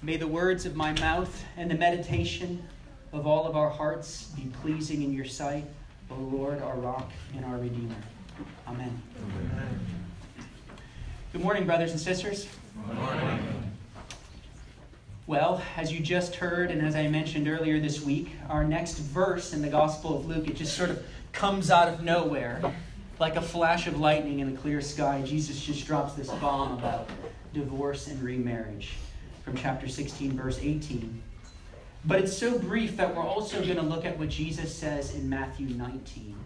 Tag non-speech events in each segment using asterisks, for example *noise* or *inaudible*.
May the words of my mouth and the meditation of all of our hearts be pleasing in your sight, O Lord, our rock and our Redeemer. Amen. Amen. Good morning, brothers and sisters. Good morning. Well, as you just heard, and as I mentioned earlier this week, our next verse in the Gospel of Luke, it just sort of comes out of nowhere. Like a flash of lightning in a clear sky, Jesus just drops this bomb about divorce and remarriage from chapter 16, verse 18. But it's so brief that we're also going to look at what Jesus says in Matthew 19,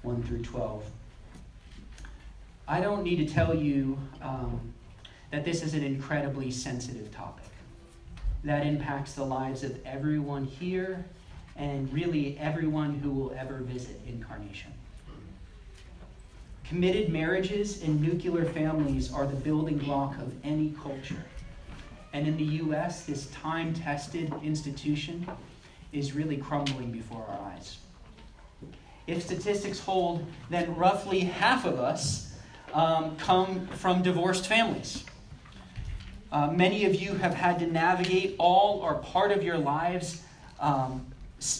1 through 12. I don't need to tell you um, that this is an incredibly sensitive topic that impacts the lives of everyone here and really everyone who will ever visit Incarnation. Committed marriages and nuclear families are the building block of any culture. And in the U.S., this time tested institution is really crumbling before our eyes. If statistics hold, then roughly half of us um, come from divorced families. Uh, many of you have had to navigate all or part of your lives um,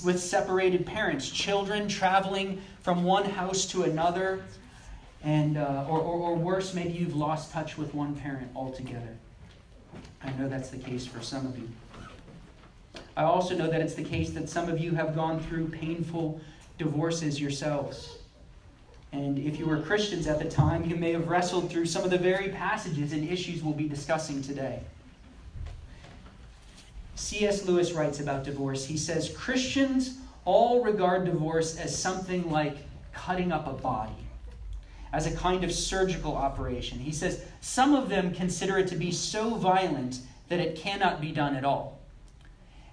with separated parents, children traveling from one house to another, and uh, or, or, or worse, maybe you've lost touch with one parent altogether. I know that's the case for some of you. I also know that it's the case that some of you have gone through painful divorces yourselves. And if you were Christians at the time, you may have wrestled through some of the very passages and issues we'll be discussing today. C.S. Lewis writes about divorce. He says Christians all regard divorce as something like cutting up a body as a kind of surgical operation. He says some of them consider it to be so violent that it cannot be done at all.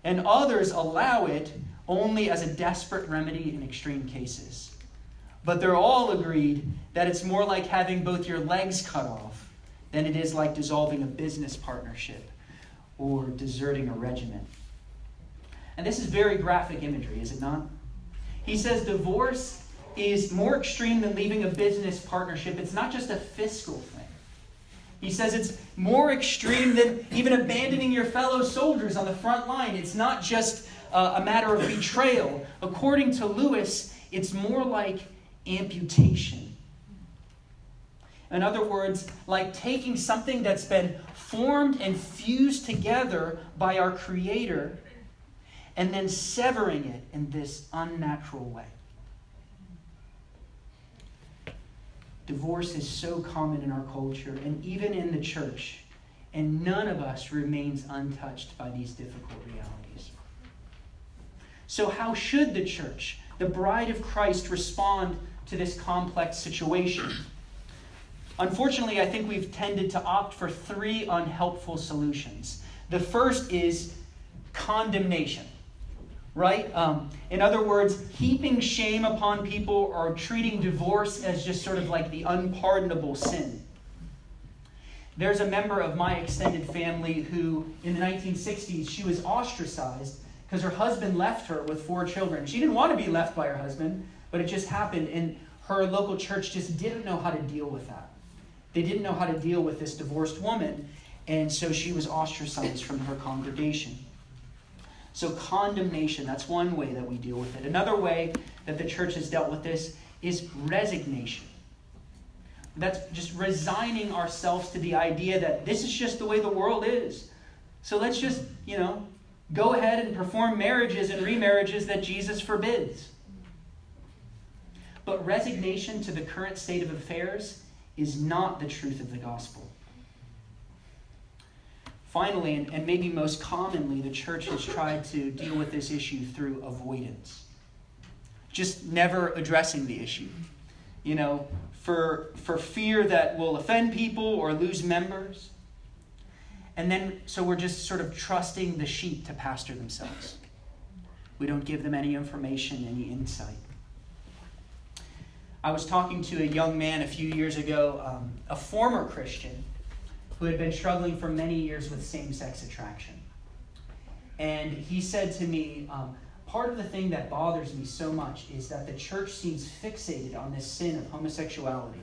And others allow it only as a desperate remedy in extreme cases. But they're all agreed that it's more like having both your legs cut off than it is like dissolving a business partnership or deserting a regiment. And this is very graphic imagery, is it not? He says divorce is more extreme than leaving a business partnership. It's not just a fiscal thing. He says it's more extreme than even abandoning your fellow soldiers on the front line. It's not just uh, a matter of betrayal. According to Lewis, it's more like amputation. In other words, like taking something that's been formed and fused together by our Creator and then severing it in this unnatural way. Divorce is so common in our culture and even in the church, and none of us remains untouched by these difficult realities. So, how should the church, the bride of Christ, respond to this complex situation? Unfortunately, I think we've tended to opt for three unhelpful solutions. The first is condemnation right? Um, in other words, heaping shame upon people or treating divorce as just sort of like the unpardonable sin. There's a member of my extended family who, in the 1960s, she was ostracized because her husband left her with four children. She didn't want to be left by her husband, but it just happened, and her local church just didn't know how to deal with that. They didn't know how to deal with this divorced woman, and so she was ostracized from her congregation. So, condemnation, that's one way that we deal with it. Another way that the church has dealt with this is resignation. That's just resigning ourselves to the idea that this is just the way the world is. So let's just, you know, go ahead and perform marriages and remarriages that Jesus forbids. But resignation to the current state of affairs is not the truth of the gospel. Finally, and, and maybe most commonly, the church has tried to deal with this issue through avoidance. Just never addressing the issue. You know, for, for fear that we'll offend people or lose members. And then, so we're just sort of trusting the sheep to pastor themselves. We don't give them any information, any insight. I was talking to a young man a few years ago, um, a former Christian, who had been struggling for many years with same sex attraction. And he said to me, um, Part of the thing that bothers me so much is that the church seems fixated on this sin of homosexuality.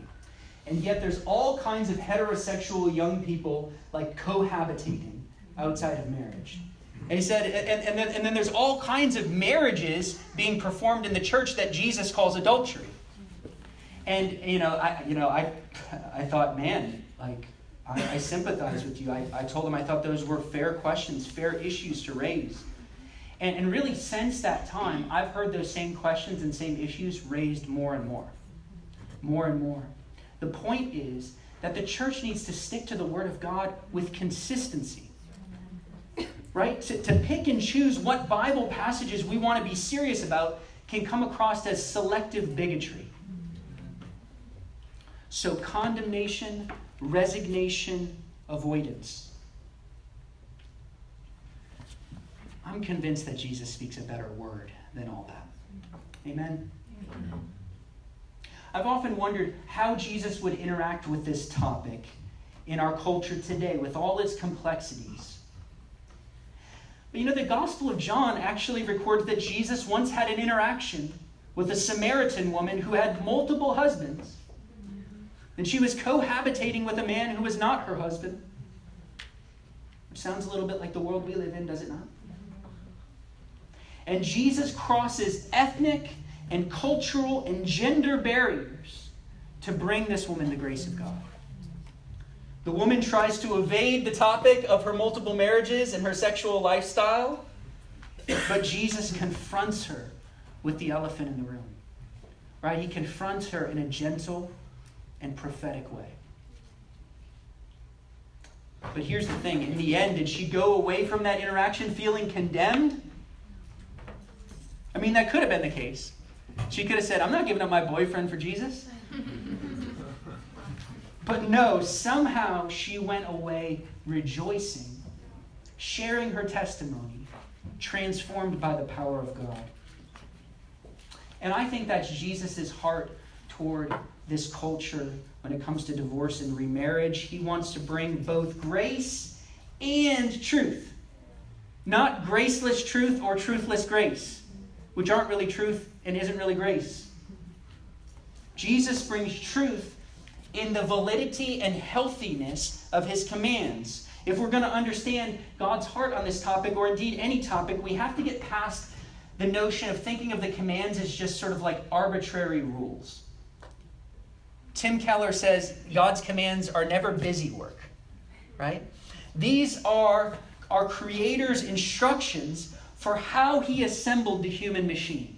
And yet there's all kinds of heterosexual young people like cohabitating outside of marriage. And he said, and, and, then, and then there's all kinds of marriages being performed in the church that Jesus calls adultery. And you know, I you know, I *laughs* I thought, man, like I, I sympathize with you. I, I told him I thought those were fair questions, fair issues to raise. And, and really, since that time, I've heard those same questions and same issues raised more and more. More and more. The point is that the church needs to stick to the Word of God with consistency. Right? To, to pick and choose what Bible passages we want to be serious about can come across as selective bigotry. So, condemnation, resignation, avoidance. I'm convinced that Jesus speaks a better word than all that. Amen? Amen. I've often wondered how Jesus would interact with this topic in our culture today with all its complexities. But you know, the Gospel of John actually records that Jesus once had an interaction with a Samaritan woman who had multiple husbands, and she was cohabitating with a man who was not her husband. Which sounds a little bit like the world we live in, does it not? And Jesus crosses ethnic and cultural and gender barriers to bring this woman the grace of God. The woman tries to evade the topic of her multiple marriages and her sexual lifestyle, but Jesus confronts her with the elephant in the room. Right? He confronts her in a gentle and prophetic way. But here's the thing in the end, did she go away from that interaction feeling condemned? I mean, that could have been the case. She could have said, I'm not giving up my boyfriend for Jesus. *laughs* But no, somehow she went away rejoicing, sharing her testimony, transformed by the power of God. And I think that's Jesus' heart toward this culture when it comes to divorce and remarriage. He wants to bring both grace and truth. Not graceless truth or truthless grace, which aren't really truth and isn't really grace. Jesus brings truth in the validity and healthiness of his commands. If we're going to understand God's heart on this topic, or indeed any topic, we have to get past the notion of thinking of the commands as just sort of like arbitrary rules. Tim Keller says God's commands are never busy work, right? These are our Creator's instructions for how He assembled the human machine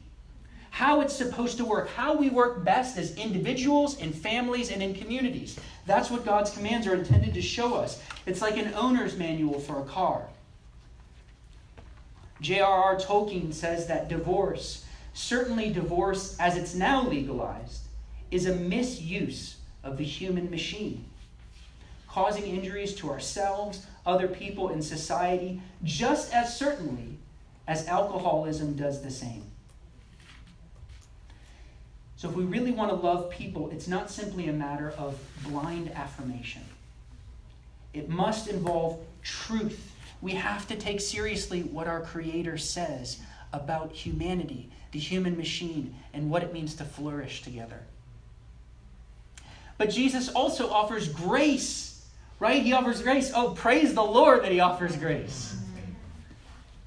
how it's supposed to work, how we work best as individuals, in families, and in communities. That's what God's commands are intended to show us. It's like an owner's manual for a car. J.R.R. Tolkien says that divorce, certainly divorce as it's now legalized, is a misuse of the human machine, causing injuries to ourselves, other people, and society, just as certainly as alcoholism does the same. So, if we really want to love people, it's not simply a matter of blind affirmation. It must involve truth. We have to take seriously what our Creator says about humanity, the human machine, and what it means to flourish together. But Jesus also offers grace, right? He offers grace. Oh, praise the Lord that He offers grace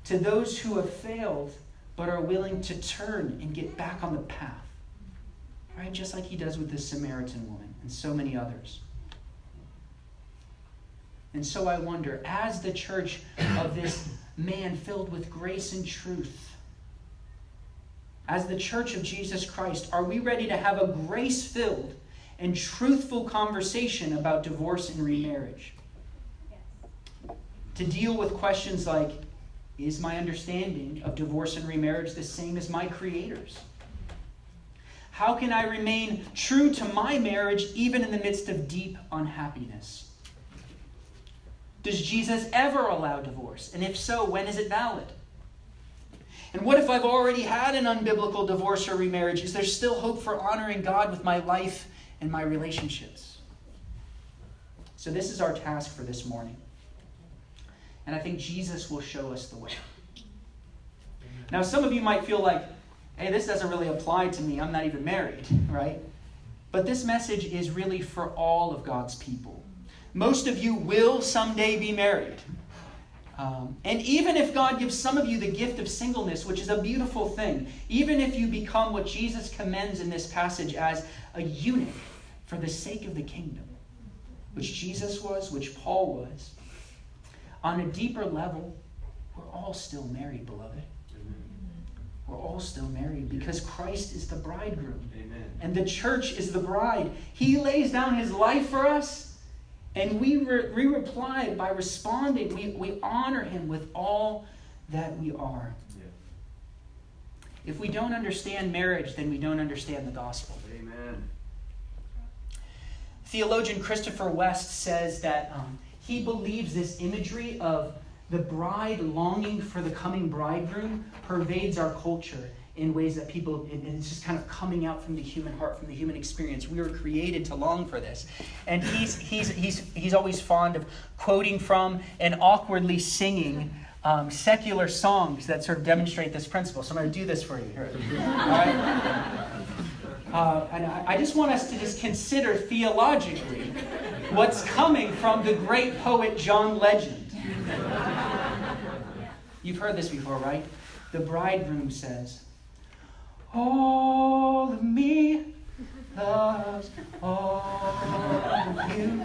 to those who have failed but are willing to turn and get back on the path. Right? Just like he does with this Samaritan woman and so many others. And so I wonder, as the church of this man filled with grace and truth, as the church of Jesus Christ, are we ready to have a grace filled and truthful conversation about divorce and remarriage? To deal with questions like Is my understanding of divorce and remarriage the same as my Creator's? How can I remain true to my marriage even in the midst of deep unhappiness? Does Jesus ever allow divorce? And if so, when is it valid? And what if I've already had an unbiblical divorce or remarriage? Is there still hope for honoring God with my life and my relationships? So, this is our task for this morning. And I think Jesus will show us the way. Now, some of you might feel like, hey, this doesn't really apply to me. I'm not even married, *laughs* right? But this message is really for all of God's people. Most of you will someday be married. Um, and even if God gives some of you the gift of singleness, which is a beautiful thing, even if you become what Jesus commends in this passage as a eunuch for the sake of the kingdom, which Jesus was, which Paul was, on a deeper level, we're all still married, beloved. We're all still married because Christ is the bridegroom. Amen. And the church is the bride. He lays down his life for us and we, re- we reply by responding. We, we honor him with all that we are. If we don't understand marriage, then we don't understand the gospel. Amen. Theologian Christopher West says that um, he believes this imagery of the bride longing for the coming bridegroom pervades our culture in ways that people, and it's just kind of coming out from the human heart, from the human experience. We were created to long for this. And he's, he's, he's, he's always fond of quoting from and awkwardly singing um, secular songs that sort of demonstrate this principle. So I'm going to do this for you here. All right? Uh, and I, I just want us to just consider theologically what's coming from the great poet John Legend. You've heard this before, right? The bridegroom says, all of me loves all of you.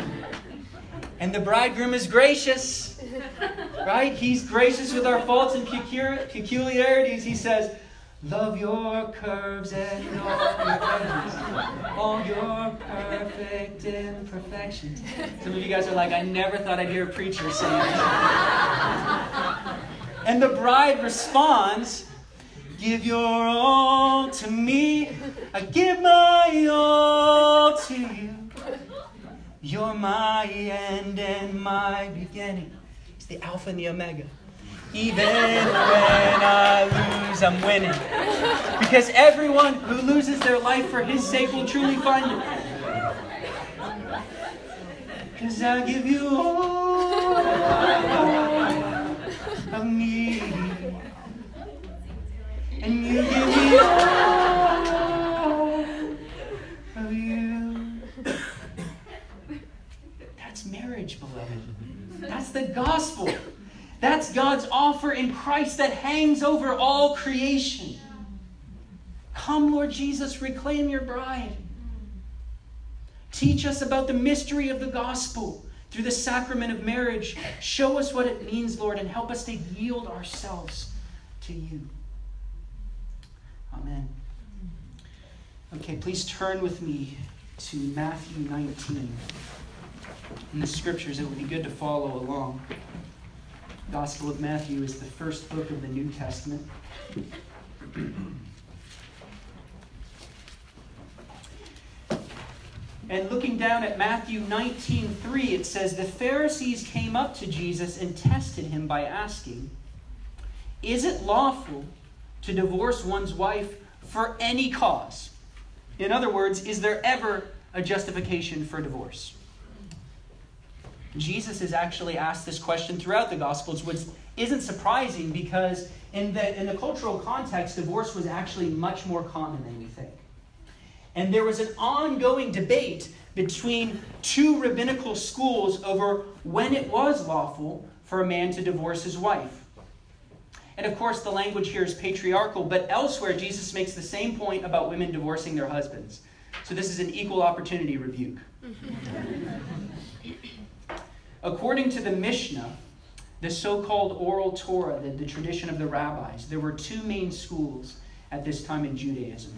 And the bridegroom is gracious, *laughs* right? He's gracious with our faults and peculiarities. He says, Love your curves and all your edges, all your perfect imperfections. Some of you guys are like, I never thought I'd hear a preacher say that. And the bride responds, Give your all to me. I give my all to you. You're my end and my beginning. It's the Alpha and the Omega. Even when I lose, I'm winning. Because everyone who loses their life for his sake will truly find it. Because I give you all of me and you give me all of you. That's marriage, beloved. The gospel. That's God's offer in Christ that hangs over all creation. Come, Lord Jesus, reclaim your bride. Teach us about the mystery of the gospel through the sacrament of marriage. Show us what it means, Lord, and help us to yield ourselves to you. Amen. Okay, please turn with me to Matthew 19. In the scriptures, it would be good to follow along. Gospel of Matthew is the first book of the New Testament. And looking down at Matthew 19:3, it says, The Pharisees came up to Jesus and tested him by asking, Is it lawful to divorce one's wife for any cause. In other words, is there ever a justification for divorce? Jesus has actually asked this question throughout the Gospels, which isn't surprising because in the, in the cultural context, divorce was actually much more common than we think. And there was an ongoing debate between two rabbinical schools over when it was lawful for a man to divorce his wife. And of course, the language here is patriarchal, but elsewhere, Jesus makes the same point about women divorcing their husbands. So this is an equal opportunity rebuke. *laughs* According to the Mishnah, the so called oral Torah, the, the, tradition of the rabbis, there were two main schools at this time in Judaism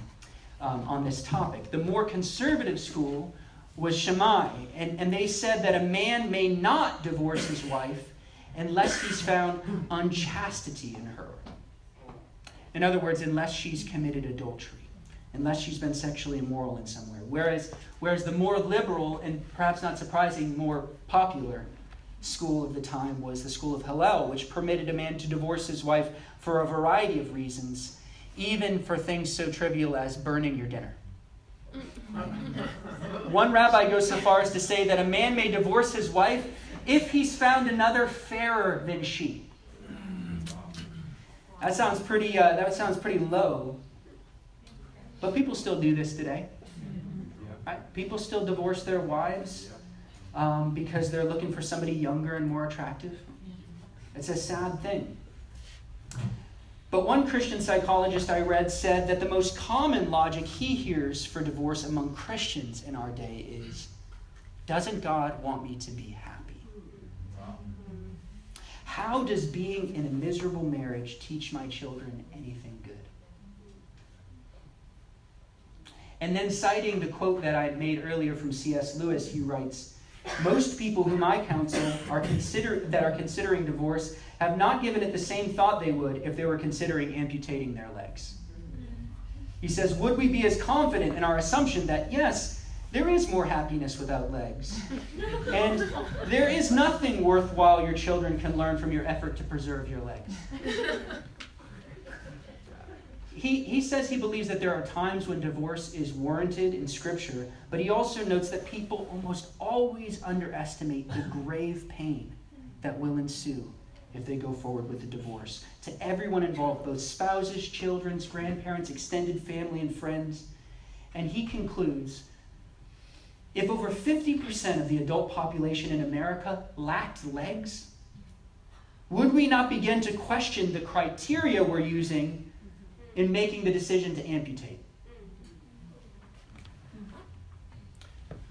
um, on this topic. The more conservative school was Shammai, and, and they said that a man may not divorce his wife unless he's found unchastity in her. In other words, unless she's committed adultery, unless she's been sexually immoral in some way. Whereas, whereas the more liberal and perhaps not surprising, more popular school of the time was the school of Hillel, which permitted a man to divorce his wife for a variety of reasons, even for things so trivial as burning your dinner. *laughs* One rabbi goes so far as to say that a man may divorce his wife if he's found another fairer than she. That sounds pretty, uh, that sounds pretty low. But people still do this today. Right? People still divorce their wives um, because they're looking for somebody younger and more attractive. It's a sad thing. But one Christian psychologist I read said that the most common logic he hears for divorce among Christians in our day is Doesn't God want me to be happy? How does being in a miserable marriage teach my children anything good? And then, citing the quote that I made earlier from C.S. Lewis, he writes Most people whom I counsel are consider- that are considering divorce have not given it the same thought they would if they were considering amputating their legs. He says, Would we be as confident in our assumption that, yes, there is more happiness without legs? And there is nothing worthwhile your children can learn from your effort to preserve your legs. He, he says he believes that there are times when divorce is warranted in Scripture, but he also notes that people almost always underestimate the grave pain that will ensue if they go forward with the divorce. To everyone involved, both spouses, children, grandparents, extended family, and friends. And he concludes if over 50% of the adult population in America lacked legs, would we not begin to question the criteria we're using in making the decision to amputate?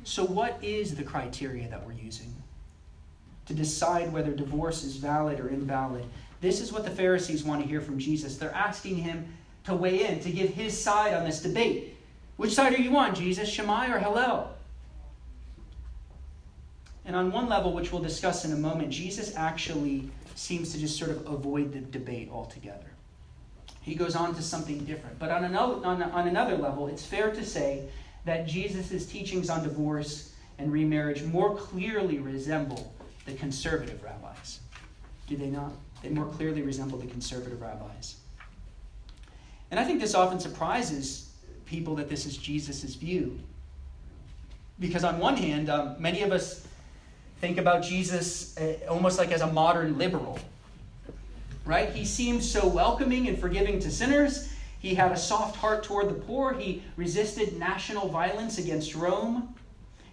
So, what is the criteria that we're using? to decide whether divorce is valid or invalid. This is what the Pharisees want to hear from Jesus. They're asking him to weigh in, to give his side on this debate. Which side are you on, Jesus, Shammai or Hillel? And on one level, which we'll discuss in a moment, Jesus actually seems to just sort of avoid the debate altogether. He goes on to something different. But on another, on, on another level, it's fair to say that Jesus' teachings on divorce and remarriage more clearly resemble the conservative rabbis. Do they not? They more clearly resemble the conservative rabbis. And I think this often surprises people that this is Jesus' view. Because, on one hand, um, many of us think about Jesus uh, almost like as a modern liberal. Right? He seemed so welcoming and forgiving to sinners. He had a soft heart toward the poor. He resisted national violence against Rome.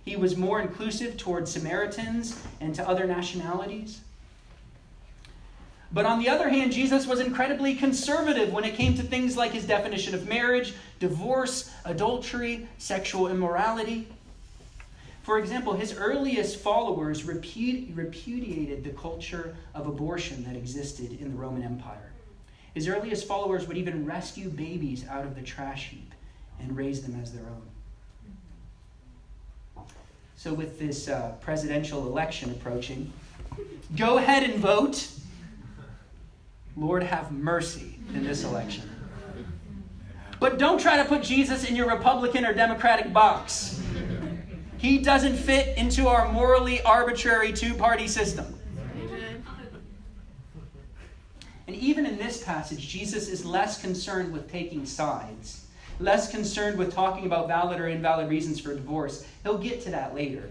He was more inclusive toward Samaritans and to other nationalities. But on the other hand, Jesus was incredibly conservative when it came to things like his definition of marriage, divorce, adultery, sexual immorality. For example, his earliest followers repudiated the culture of abortion that existed in the Roman Empire. His earliest followers would even rescue babies out of the trash heap and raise them as their own. So, with this uh, presidential election approaching, go ahead and vote. Lord, have mercy in this election. But don't try to put Jesus in your Republican or Democratic box. He doesn't fit into our morally arbitrary two party system. And even in this passage, Jesus is less concerned with taking sides less concerned with talking about valid or invalid reasons for divorce. He'll get to that later.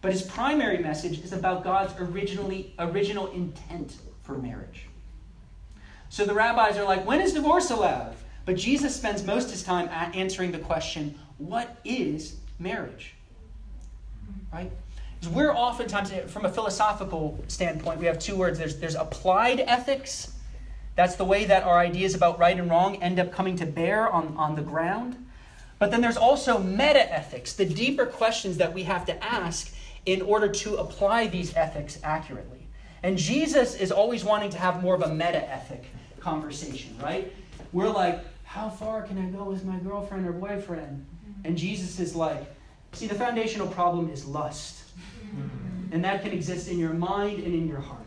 But his primary message is about God's originally, original intent for marriage. So the rabbis are like, when is divorce allowed? But Jesus spends most of his time answering the question, what is marriage? Right? Because we're oftentimes, eh, from a philosophical standpoint, we have two words there's, there's applied ethics that's the way that our ideas about right and wrong end up coming to bear on, on the ground. But then there's also meta ethics, the deeper questions that we have to ask in order to apply these ethics accurately. And Jesus is always wanting to have more of a meta ethic conversation, right? We're like, how far can I go with my girlfriend or boyfriend? And Jesus is like, see, the foundational problem is lust. And that can exist in your mind and in your heart,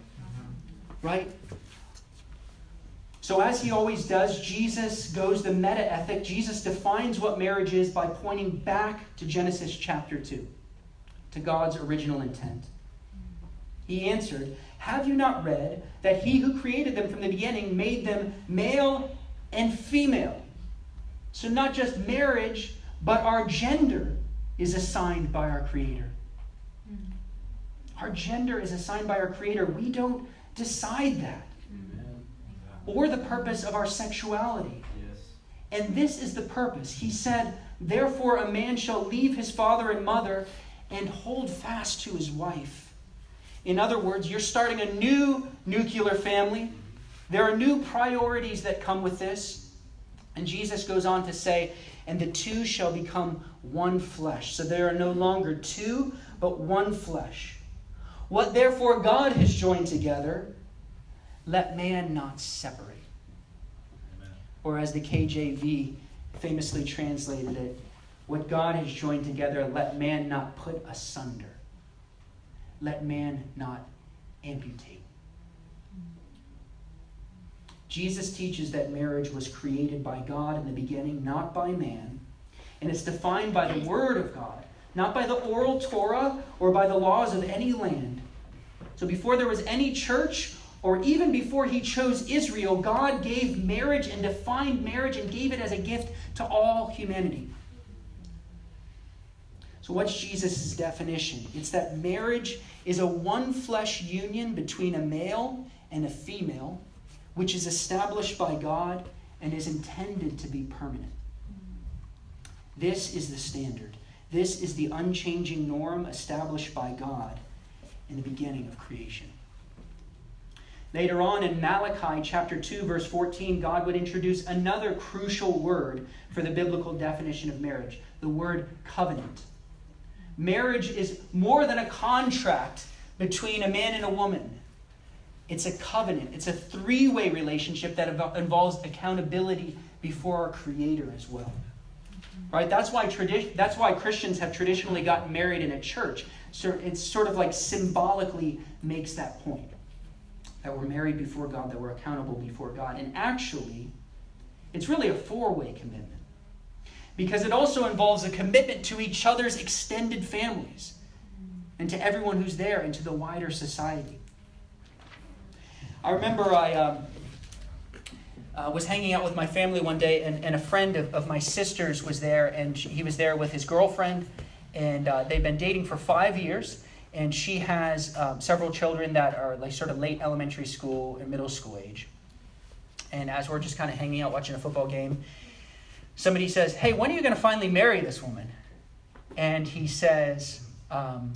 right? So, as he always does, Jesus goes the meta ethic. Jesus defines what marriage is by pointing back to Genesis chapter 2, to God's original intent. He answered, Have you not read that he who created them from the beginning made them male and female? So, not just marriage, but our gender is assigned by our Creator. Mm. Our gender is assigned by our Creator. We don't decide that mm-hmm. or the purpose of our sexuality. Yes. And this is the purpose. He said, Therefore, a man shall leave his father and mother and hold fast to his wife, In other words, you're starting a new nuclear family. There are new priorities that come with this. And Jesus goes on to say, and the two shall become one flesh. So there are no longer two, but one flesh. What therefore God has joined together, let man not separate. Amen. Or as the KJV famously translated it, what God has joined together, let man not put asunder. Let man not amputate. Jesus teaches that marriage was created by God in the beginning, not by man, and it's defined by the Word of God, not by the oral Torah or by the laws of any land. So before there was any church, or even before he chose Israel, God gave marriage and defined marriage and gave it as a gift to all humanity. So, what's Jesus' definition? It's that marriage is a one flesh union between a male and a female which is established by God and is intended to be permanent. This is the standard. This is the unchanging norm established by God in the beginning of creation. Later on in Malachi chapter 2 verse 14, God would introduce another crucial word for the biblical definition of marriage, the word covenant. Marriage is more than a contract between a man and a woman. It's a covenant. It's a three way relationship that involves accountability before our Creator as well. Right? That's why, tradi- that's why Christians have traditionally gotten married in a church. So it sort of like symbolically makes that point that we're married before God, that we're accountable before God. And actually, it's really a four way commitment because it also involves a commitment to each other's extended families and to everyone who's there and to the wider society. I remember I um, uh, was hanging out with my family one day, and, and a friend of, of my sister's was there, and she, he was there with his girlfriend, and uh, they've been dating for five years. And she has um, several children that are like sort of late elementary school and middle school age. And as we're just kind of hanging out watching a football game, somebody says, Hey, when are you going to finally marry this woman? And he says, um,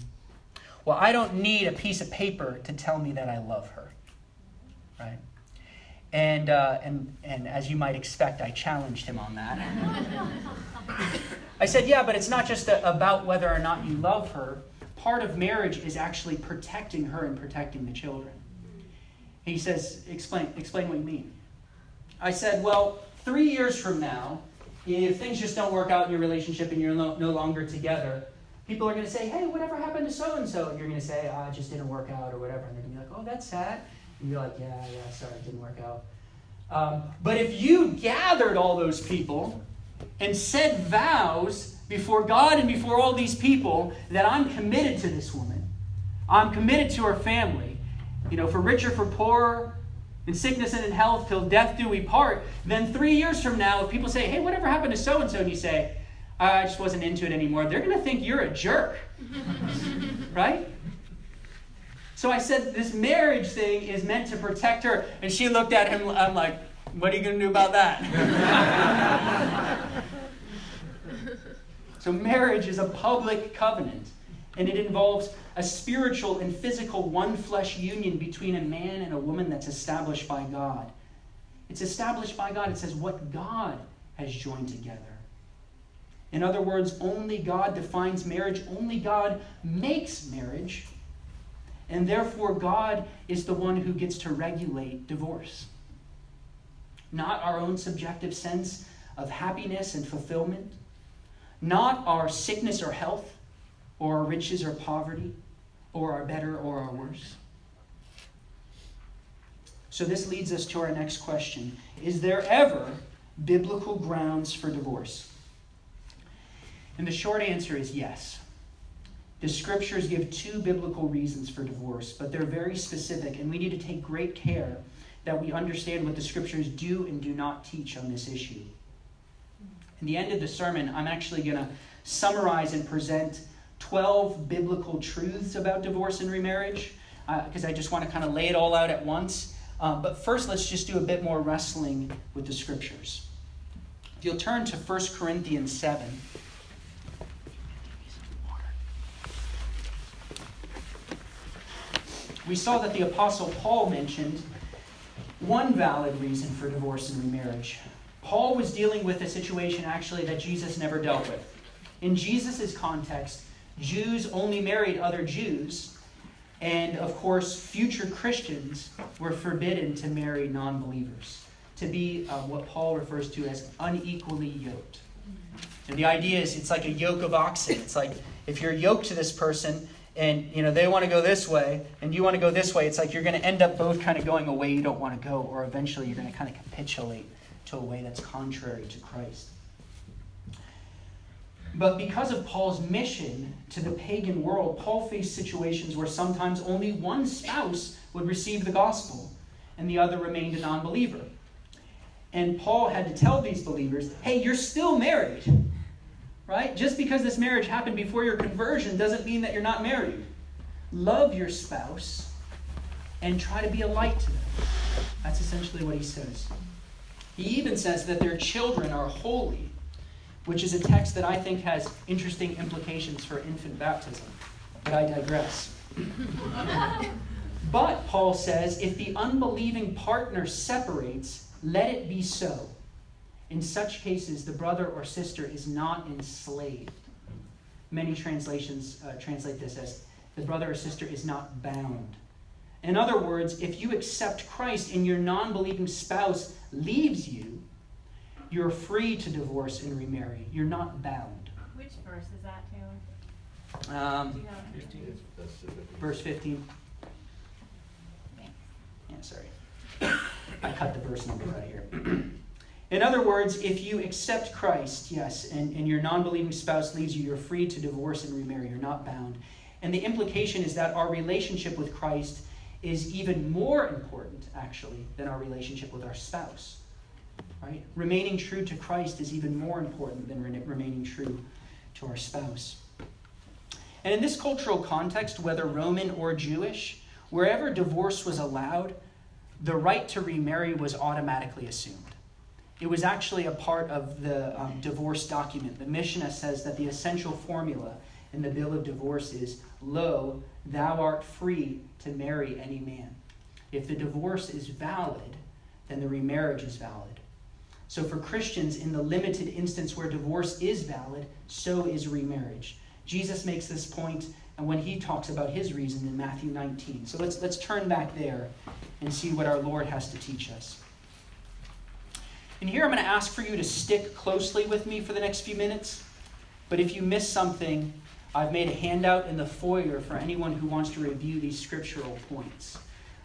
Well, I don't need a piece of paper to tell me that I love her right? And, uh, and, and as you might expect, I challenged him on that. I said, Yeah, but it's not just a, about whether or not you love her. Part of marriage is actually protecting her and protecting the children. He says, Explain, explain what you mean. I said, Well, three years from now, if things just don't work out in your relationship and you're no, no longer together, people are going to say, Hey, whatever happened to so and so? And you're going to say, oh, It just didn't work out or whatever. And they're going to be like, Oh, that's sad. And you're like, yeah, yeah, sorry, it didn't work out. Um, but if you gathered all those people and said vows before God and before all these people that I'm committed to this woman, I'm committed to her family, you know, for richer, for poorer, in sickness and in health, till death do we part, then three years from now, if people say, hey, whatever happened to so and so, and you say, I just wasn't into it anymore, they're going to think you're a jerk. *laughs* right? So I said, This marriage thing is meant to protect her. And she looked at him, I'm like, What are you going to do about that? *laughs* so marriage is a public covenant, and it involves a spiritual and physical one flesh union between a man and a woman that's established by God. It's established by God. It says what God has joined together. In other words, only God defines marriage, only God makes marriage. And therefore, God is the one who gets to regulate divorce. Not our own subjective sense of happiness and fulfillment, not our sickness or health, or our riches or poverty, or our better or our worse. So, this leads us to our next question Is there ever biblical grounds for divorce? And the short answer is yes. The scriptures give two biblical reasons for divorce, but they're very specific, and we need to take great care that we understand what the scriptures do and do not teach on this issue. In the end of the sermon, I'm actually going to summarize and present 12 biblical truths about divorce and remarriage, because uh, I just want to kind of lay it all out at once. Uh, but first, let's just do a bit more wrestling with the scriptures. If you'll turn to 1 Corinthians 7. We saw that the Apostle Paul mentioned one valid reason for divorce and remarriage. Paul was dealing with a situation actually that Jesus never dealt with. In Jesus' context, Jews only married other Jews, and of course, future Christians were forbidden to marry non believers, to be uh, what Paul refers to as unequally yoked. And the idea is it's like a yoke of oxen. It's like if you're yoked to this person, and you know they want to go this way and you want to go this way it's like you're going to end up both kind of going a way you don't want to go or eventually you're going to kind of capitulate to a way that's contrary to christ. But because of paul's mission to the pagan world paul faced situations where sometimes only one spouse would receive the gospel and the other remained a non-believer. And paul had to tell these believers hey you're still married right? Just because this marriage happened before your conversion doesn't mean that you're not married. Love your spouse and try to be a light to them. That's essentially what he says. He even says that their children are holy, which is a text that I think has interesting implications for infant baptism. But I digress. *laughs* but Paul says if the unbelieving partner separates, let it be so. In such cases, the brother or sister is not enslaved. Many translations uh, translate this as the brother or sister is not bound. In other words, if you accept Christ and your non believing spouse leaves you, you're free to divorce and remarry. You're not bound. Which verse is that to? Um, 15. Verse 15. Yeah, sorry. *coughs* I cut the verse number right here. In other words, if you accept Christ, yes, and, and your non believing spouse leaves you, you're free to divorce and remarry. You're not bound. And the implication is that our relationship with Christ is even more important, actually, than our relationship with our spouse. Right? Remaining true to Christ is even more important than re- remaining true to our spouse. And in this cultural context, whether Roman or Jewish, wherever divorce was allowed, the right to remarry was automatically assumed. It was actually a part of the um, divorce document. The Mishnah says that the essential formula in the bill of divorce is Lo, thou art free to marry any man. If the divorce is valid, then the remarriage is valid. So for Christians, in the limited instance where divorce is valid, so is remarriage. Jesus makes this point and when he talks about his reason in Matthew 19. So let's, let's turn back there and see what our Lord has to teach us. And here I'm going to ask for you to stick closely with me for the next few minutes. But if you miss something, I've made a handout in the foyer for anyone who wants to review these scriptural points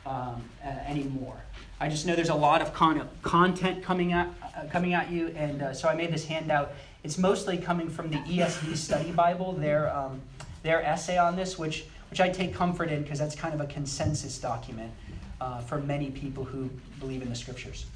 um, uh, anymore. I just know there's a lot of con- content coming at, uh, coming at you, and uh, so I made this handout. It's mostly coming from the ESV Study Bible, their, um, their essay on this, which, which I take comfort in because that's kind of a consensus document uh, for many people who believe in the scriptures.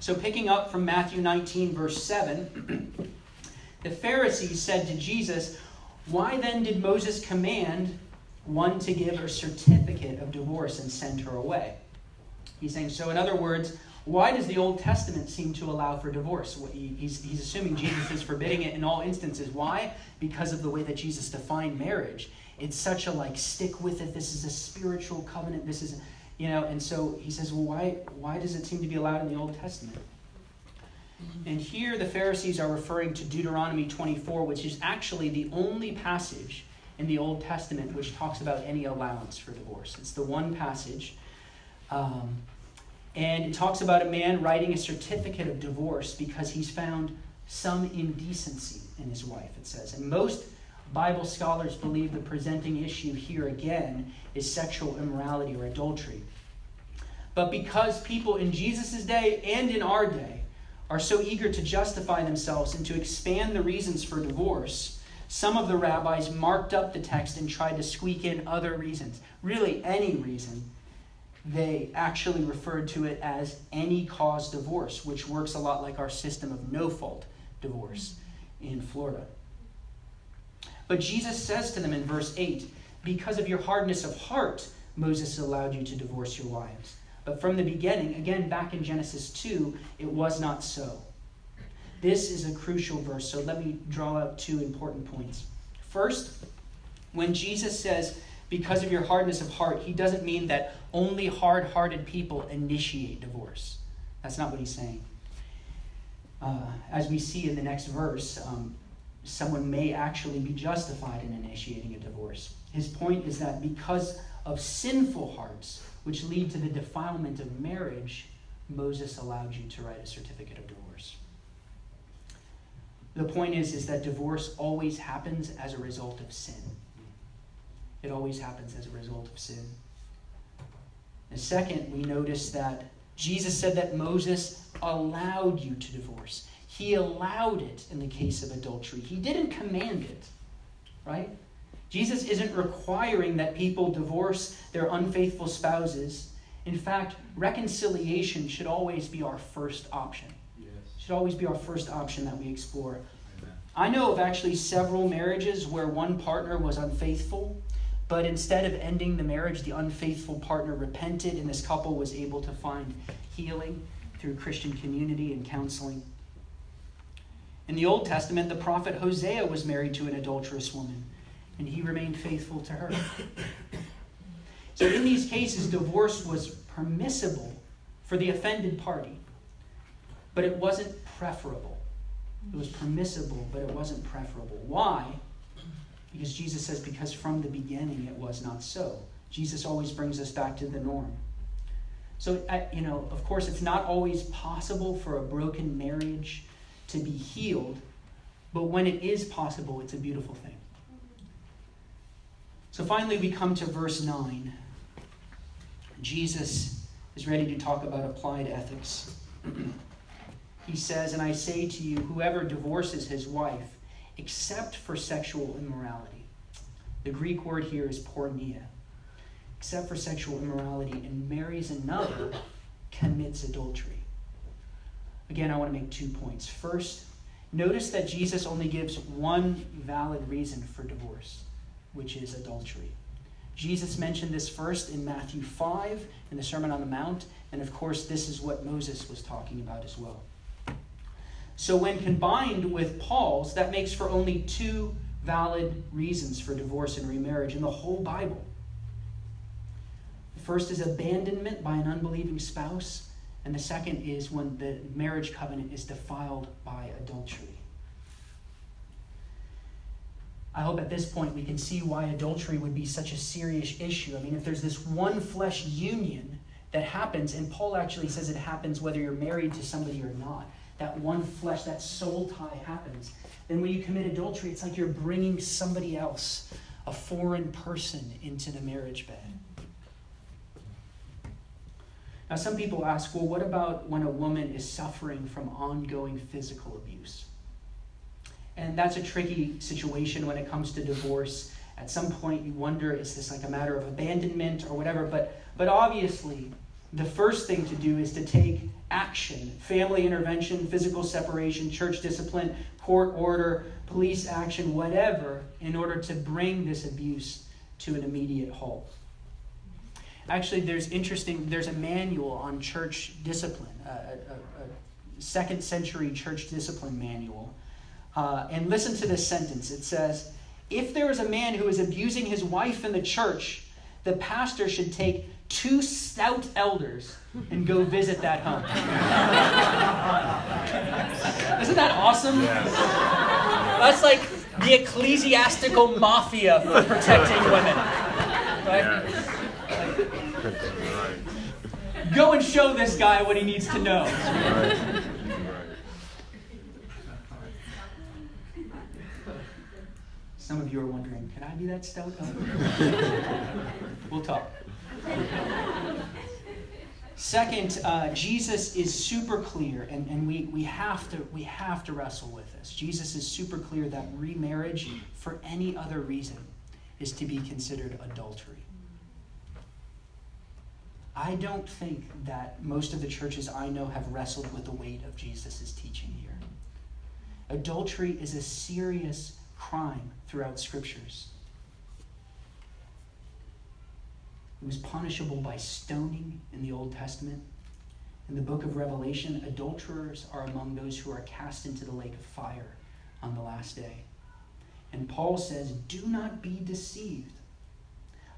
So, picking up from Matthew 19, verse 7, *clears throat* the Pharisees said to Jesus, Why then did Moses command one to give a certificate of divorce and send her away? He's saying, so in other words, why does the Old Testament seem to allow for divorce? He's, he's assuming Jesus is forbidding it in all instances. Why? Because of the way that Jesus defined marriage. It's such a like, stick with it. This is a spiritual covenant. This is. A, you know, and so he says, well, why, why does it seem to be allowed in the Old Testament? And here the Pharisees are referring to Deuteronomy 24, which is actually the only passage in the Old Testament which talks about any allowance for divorce. It's the one passage. Um, and it talks about a man writing a certificate of divorce because he's found some indecency in his wife, it says. And most Bible scholars believe the presenting issue here again is sexual immorality or adultery. But because people in Jesus' day and in our day are so eager to justify themselves and to expand the reasons for divorce, some of the rabbis marked up the text and tried to squeak in other reasons. Really, any reason. They actually referred to it as any cause divorce, which works a lot like our system of no fault divorce in Florida. But Jesus says to them in verse 8, Because of your hardness of heart, Moses allowed you to divorce your wives. But from the beginning, again back in Genesis 2, it was not so. this is a crucial verse. So let me draw out two important points. First, when Jesus says, because of your hardness of heart, he doesn't mean that only hard hearted people initiate divorce. That's not what he's saying. Uh, as we see in the next verse, um, someone may actually be justified in initiating a divorce. His point is that because of sinful hearts, which lead to the defilement of marriage, Moses allowed you to write a certificate of divorce. The point is, is that divorce always happens as a result of sin. It always happens as a result of sin. And second, we notice that Jesus said that Moses allowed you to divorce. He allowed it in the case of adultery. He didn't command it, right? Jesus isn't requiring that people divorce their unfaithful spouses. In fact, reconciliation should always be our first option. Yes. Should always be our first option that we explore. Amen. I know of actually several marriages where one partner was unfaithful but instead of ending the marriage, the unfaithful partner repented, and this couple was able to find healing through Christian community and counseling. In the Old Testament, the prophet Hosea was married to an adulterous woman, and he remained faithful to her. So, in these cases, divorce was permissible for the offended party, but it wasn't preferable. It was permissible, but it wasn't preferable. Why? Because Jesus says, because from the beginning it was not so. Jesus always brings us back to the norm. So, you know, of course, it's not always possible for a broken marriage to be healed, but when it is possible, it's a beautiful thing. So finally, we come to verse 9. Jesus is ready to talk about applied ethics. *clears throat* he says, And I say to you, whoever divorces his wife, except for sexual immorality. The Greek word here is porneia. Except for sexual immorality and marries another, commits adultery. Again, I want to make two points. First, notice that Jesus only gives one valid reason for divorce, which is adultery. Jesus mentioned this first in Matthew 5 in the Sermon on the Mount, and of course, this is what Moses was talking about as well. So, when combined with Paul's, that makes for only two valid reasons for divorce and remarriage in the whole Bible. The first is abandonment by an unbelieving spouse, and the second is when the marriage covenant is defiled by adultery. I hope at this point we can see why adultery would be such a serious issue. I mean, if there's this one flesh union that happens, and Paul actually says it happens whether you're married to somebody or not that one flesh, that soul tie happens. Then when you commit adultery, it's like you're bringing somebody else, a foreign person, into the marriage bed. Now, some people ask, well, what about when a woman is suffering from ongoing physical abuse? And that's a tricky situation when it comes to divorce. At some point, you wonder, is this like a matter of abandonment or whatever? But, but obviously, the first thing to do is to take action family intervention, physical separation, church discipline, court order, police action, whatever in order to bring this abuse to an immediate halt. Actually, there's interesting, there's a manual on church discipline, a, a, a second century church discipline manual. Uh, and listen to this sentence it says, If there is a man who is abusing his wife in the church, the pastor should take two stout elders and go visit that home. *laughs* Isn't that awesome? That's like the ecclesiastical mafia for protecting women. Right? Go and show this guy what he needs to know. Some of you are wondering, can I be that stout *laughs* we'll talk. Second, uh, Jesus is super clear, and, and we, we, have to, we have to wrestle with this. Jesus is super clear that remarriage, for any other reason, is to be considered adultery. I don't think that most of the churches I know have wrestled with the weight of Jesus' teaching here. Adultery is a serious crime throughout scriptures. It was punishable by stoning in the Old Testament. In the book of Revelation, adulterers are among those who are cast into the lake of fire on the last day. And Paul says, Do not be deceived.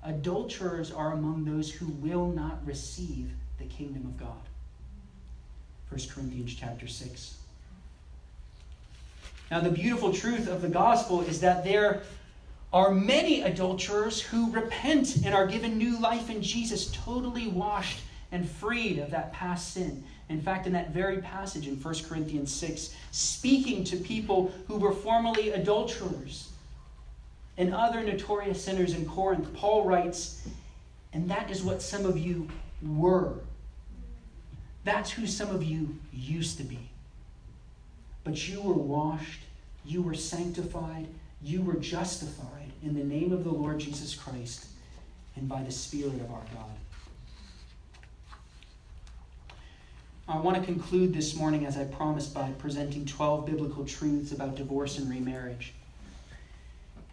Adulterers are among those who will not receive the kingdom of God. 1 Corinthians chapter 6. Now, the beautiful truth of the gospel is that there are many adulterers who repent and are given new life in Jesus, totally washed and freed of that past sin. In fact, in that very passage in 1 Corinthians 6, speaking to people who were formerly adulterers and other notorious sinners in Corinth, Paul writes, and that is what some of you were. That's who some of you used to be. But you were washed, you were sanctified, you were justified in the name of the Lord Jesus Christ and by the Spirit of our God. I want to conclude this morning, as I promised, by presenting 12 biblical truths about divorce and remarriage.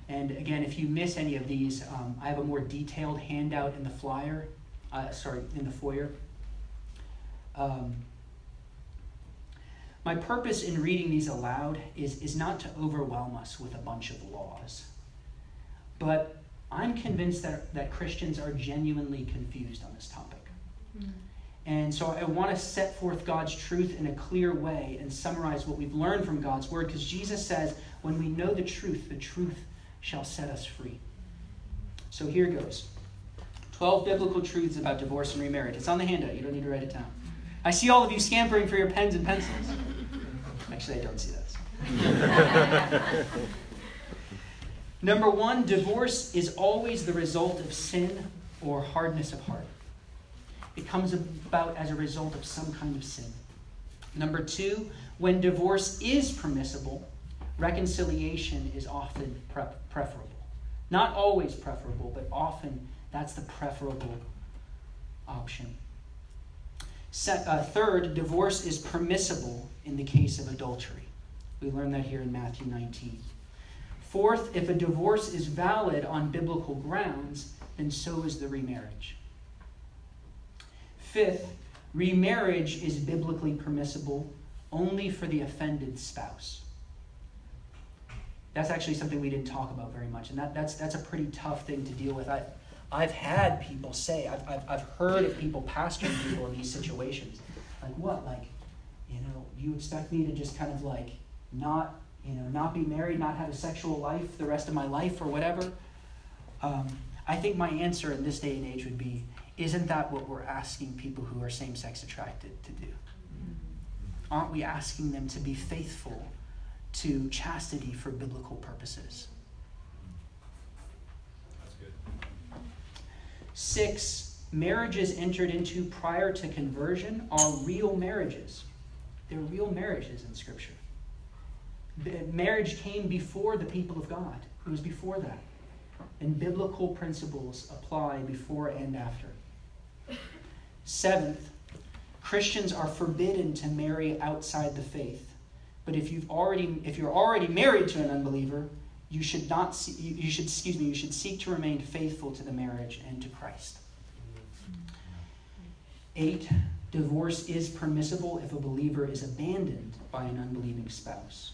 And again, if you miss any of these, um, I have a more detailed handout in the flyer, uh, sorry, in the foyer. Um, my purpose in reading these aloud is, is not to overwhelm us with a bunch of laws, but I'm convinced that, that Christians are genuinely confused on this topic. Mm-hmm. And so I want to set forth God's truth in a clear way and summarize what we've learned from God's word because Jesus says, when we know the truth, the truth shall set us free. So here goes 12 biblical truths about divorce and remarriage. It's on the handout, you don't need to write it down. I see all of you scampering for your pens and pencils. Actually, I don't see those. *laughs* Number one, divorce is always the result of sin or hardness of heart. It comes about as a result of some kind of sin. Number two, when divorce is permissible, reconciliation is often pre- preferable. Not always preferable, but often that's the preferable option. Uh, third, divorce is permissible in the case of adultery. We learn that here in Matthew 19. Fourth, if a divorce is valid on biblical grounds, then so is the remarriage. Fifth, remarriage is biblically permissible only for the offended spouse. That's actually something we didn't talk about very much, and that, that's, that's a pretty tough thing to deal with. I, I've had people say, I've, I've, I've heard of people pastoring people in these situations. Like, what? Like, you know, you expect me to just kind of like not, you know, not be married, not have a sexual life the rest of my life or whatever? Um, I think my answer in this day and age would be, isn't that what we're asking people who are same sex attracted to do? Aren't we asking them to be faithful to chastity for biblical purposes? Six, marriages entered into prior to conversion are real marriages. They're real marriages in Scripture. Marriage came before the people of God, it was before that. And biblical principles apply before and after. Seventh, Christians are forbidden to marry outside the faith. But if you've already if you're already married to an unbeliever, you should not see, you should excuse me you should seek to remain faithful to the marriage and to christ. 8 divorce is permissible if a believer is abandoned by an unbelieving spouse.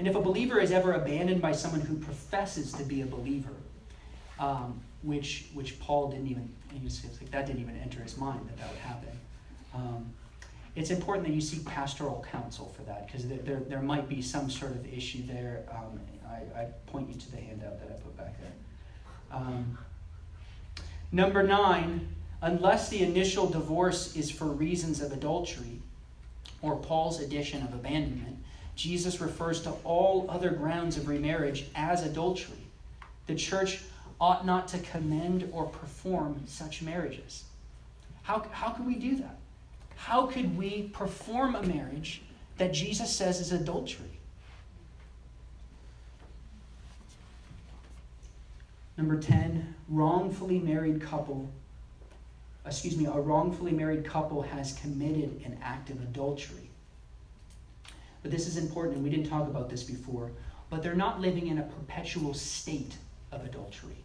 And if a believer is ever abandoned by someone who professes to be a believer um, which which paul didn't even like that didn't even enter his mind that that would happen. Um, it's important that you seek pastoral counsel for that because there, there, there, might be some sort of issue there um, I, I point you to the handout that I put back there. Um, number nine, unless the initial divorce is for reasons of adultery or Paul's addition of abandonment, Jesus refers to all other grounds of remarriage as adultery. The church ought not to commend or perform such marriages. How, how could we do that? How could we perform a marriage that Jesus says is adultery? Number 10, wrongfully married couple, excuse me, a wrongfully married couple has committed an act of adultery. But this is important, and we didn't talk about this before, but they're not living in a perpetual state of adultery.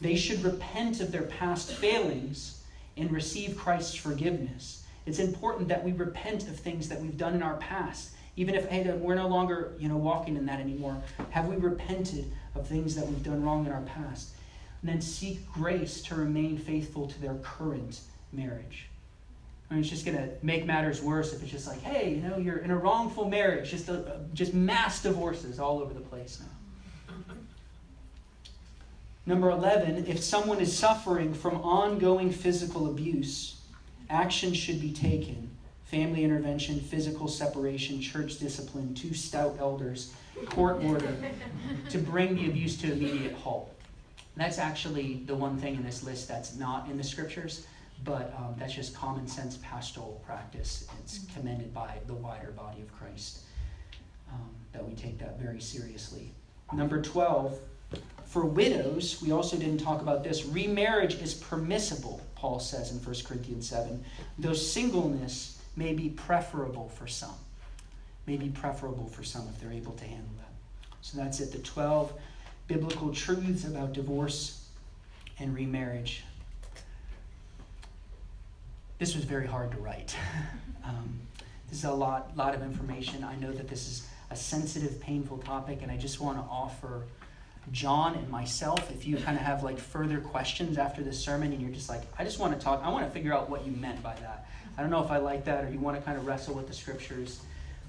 They should repent of their past failings and receive Christ's forgiveness It's important that we repent of things that we've done in our past. Even if hey, we're no longer you know, walking in that anymore, have we repented of things that we've done wrong in our past? And then seek grace to remain faithful to their current marriage. I mean, it's just going to make matters worse if it's just like, hey, you know, you're in a wrongful marriage, just, a, just mass divorces all over the place now. Number 11, if someone is suffering from ongoing physical abuse, action should be taken family intervention, physical separation, church discipline, two stout elders, court order to bring the abuse to immediate halt. that's actually the one thing in this list that's not in the scriptures but um, that's just common sense pastoral practice. It's commended by the wider body of Christ um, that we take that very seriously. Number 12, for widows, we also didn't talk about this. Remarriage is permissible, Paul says in 1 Corinthians 7, though singleness may be preferable for some. May be preferable for some if they're able to handle that. So that's it. The 12 biblical truths about divorce and remarriage this was very hard to write. *laughs* um, this is a lot, lot of information. I know that this is a sensitive, painful topic, and I just want to offer John and myself, if you kind of have like further questions after this sermon and you're just like, I just want to talk, I want to figure out what you meant by that. I don't know if I like that or you want to kind of wrestle with the scriptures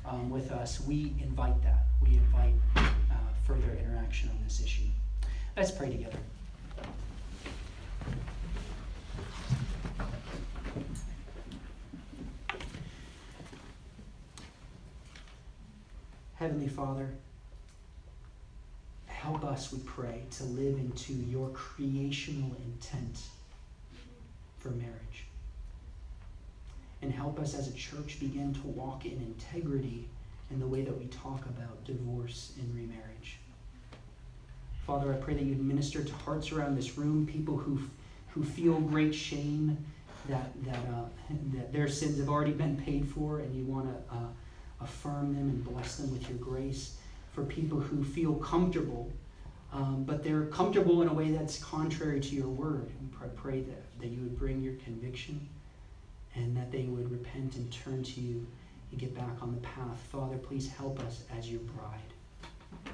um, with us. We invite that. We invite uh, further interaction on this issue. Let's pray together. Heavenly Father, help us, we pray, to live into your creational intent for marriage. And help us as a church begin to walk in integrity in the way that we talk about divorce and remarriage. Father, I pray that you'd minister to hearts around this room, people who, who feel great shame that, that, uh, that their sins have already been paid for, and you want to uh, affirm them and bless them with your grace. For people who feel comfortable, um, but they're comfortable in a way that's contrary to your word. I pray that, that you would bring your conviction and that they would repent and turn to you and get back on the path. Father, please help us as your bride.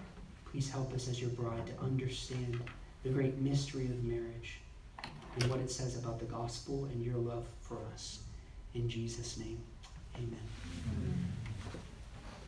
Please help us as your bride to understand the great mystery of marriage and what it says about the gospel and your love for us. In Jesus' name, amen. amen.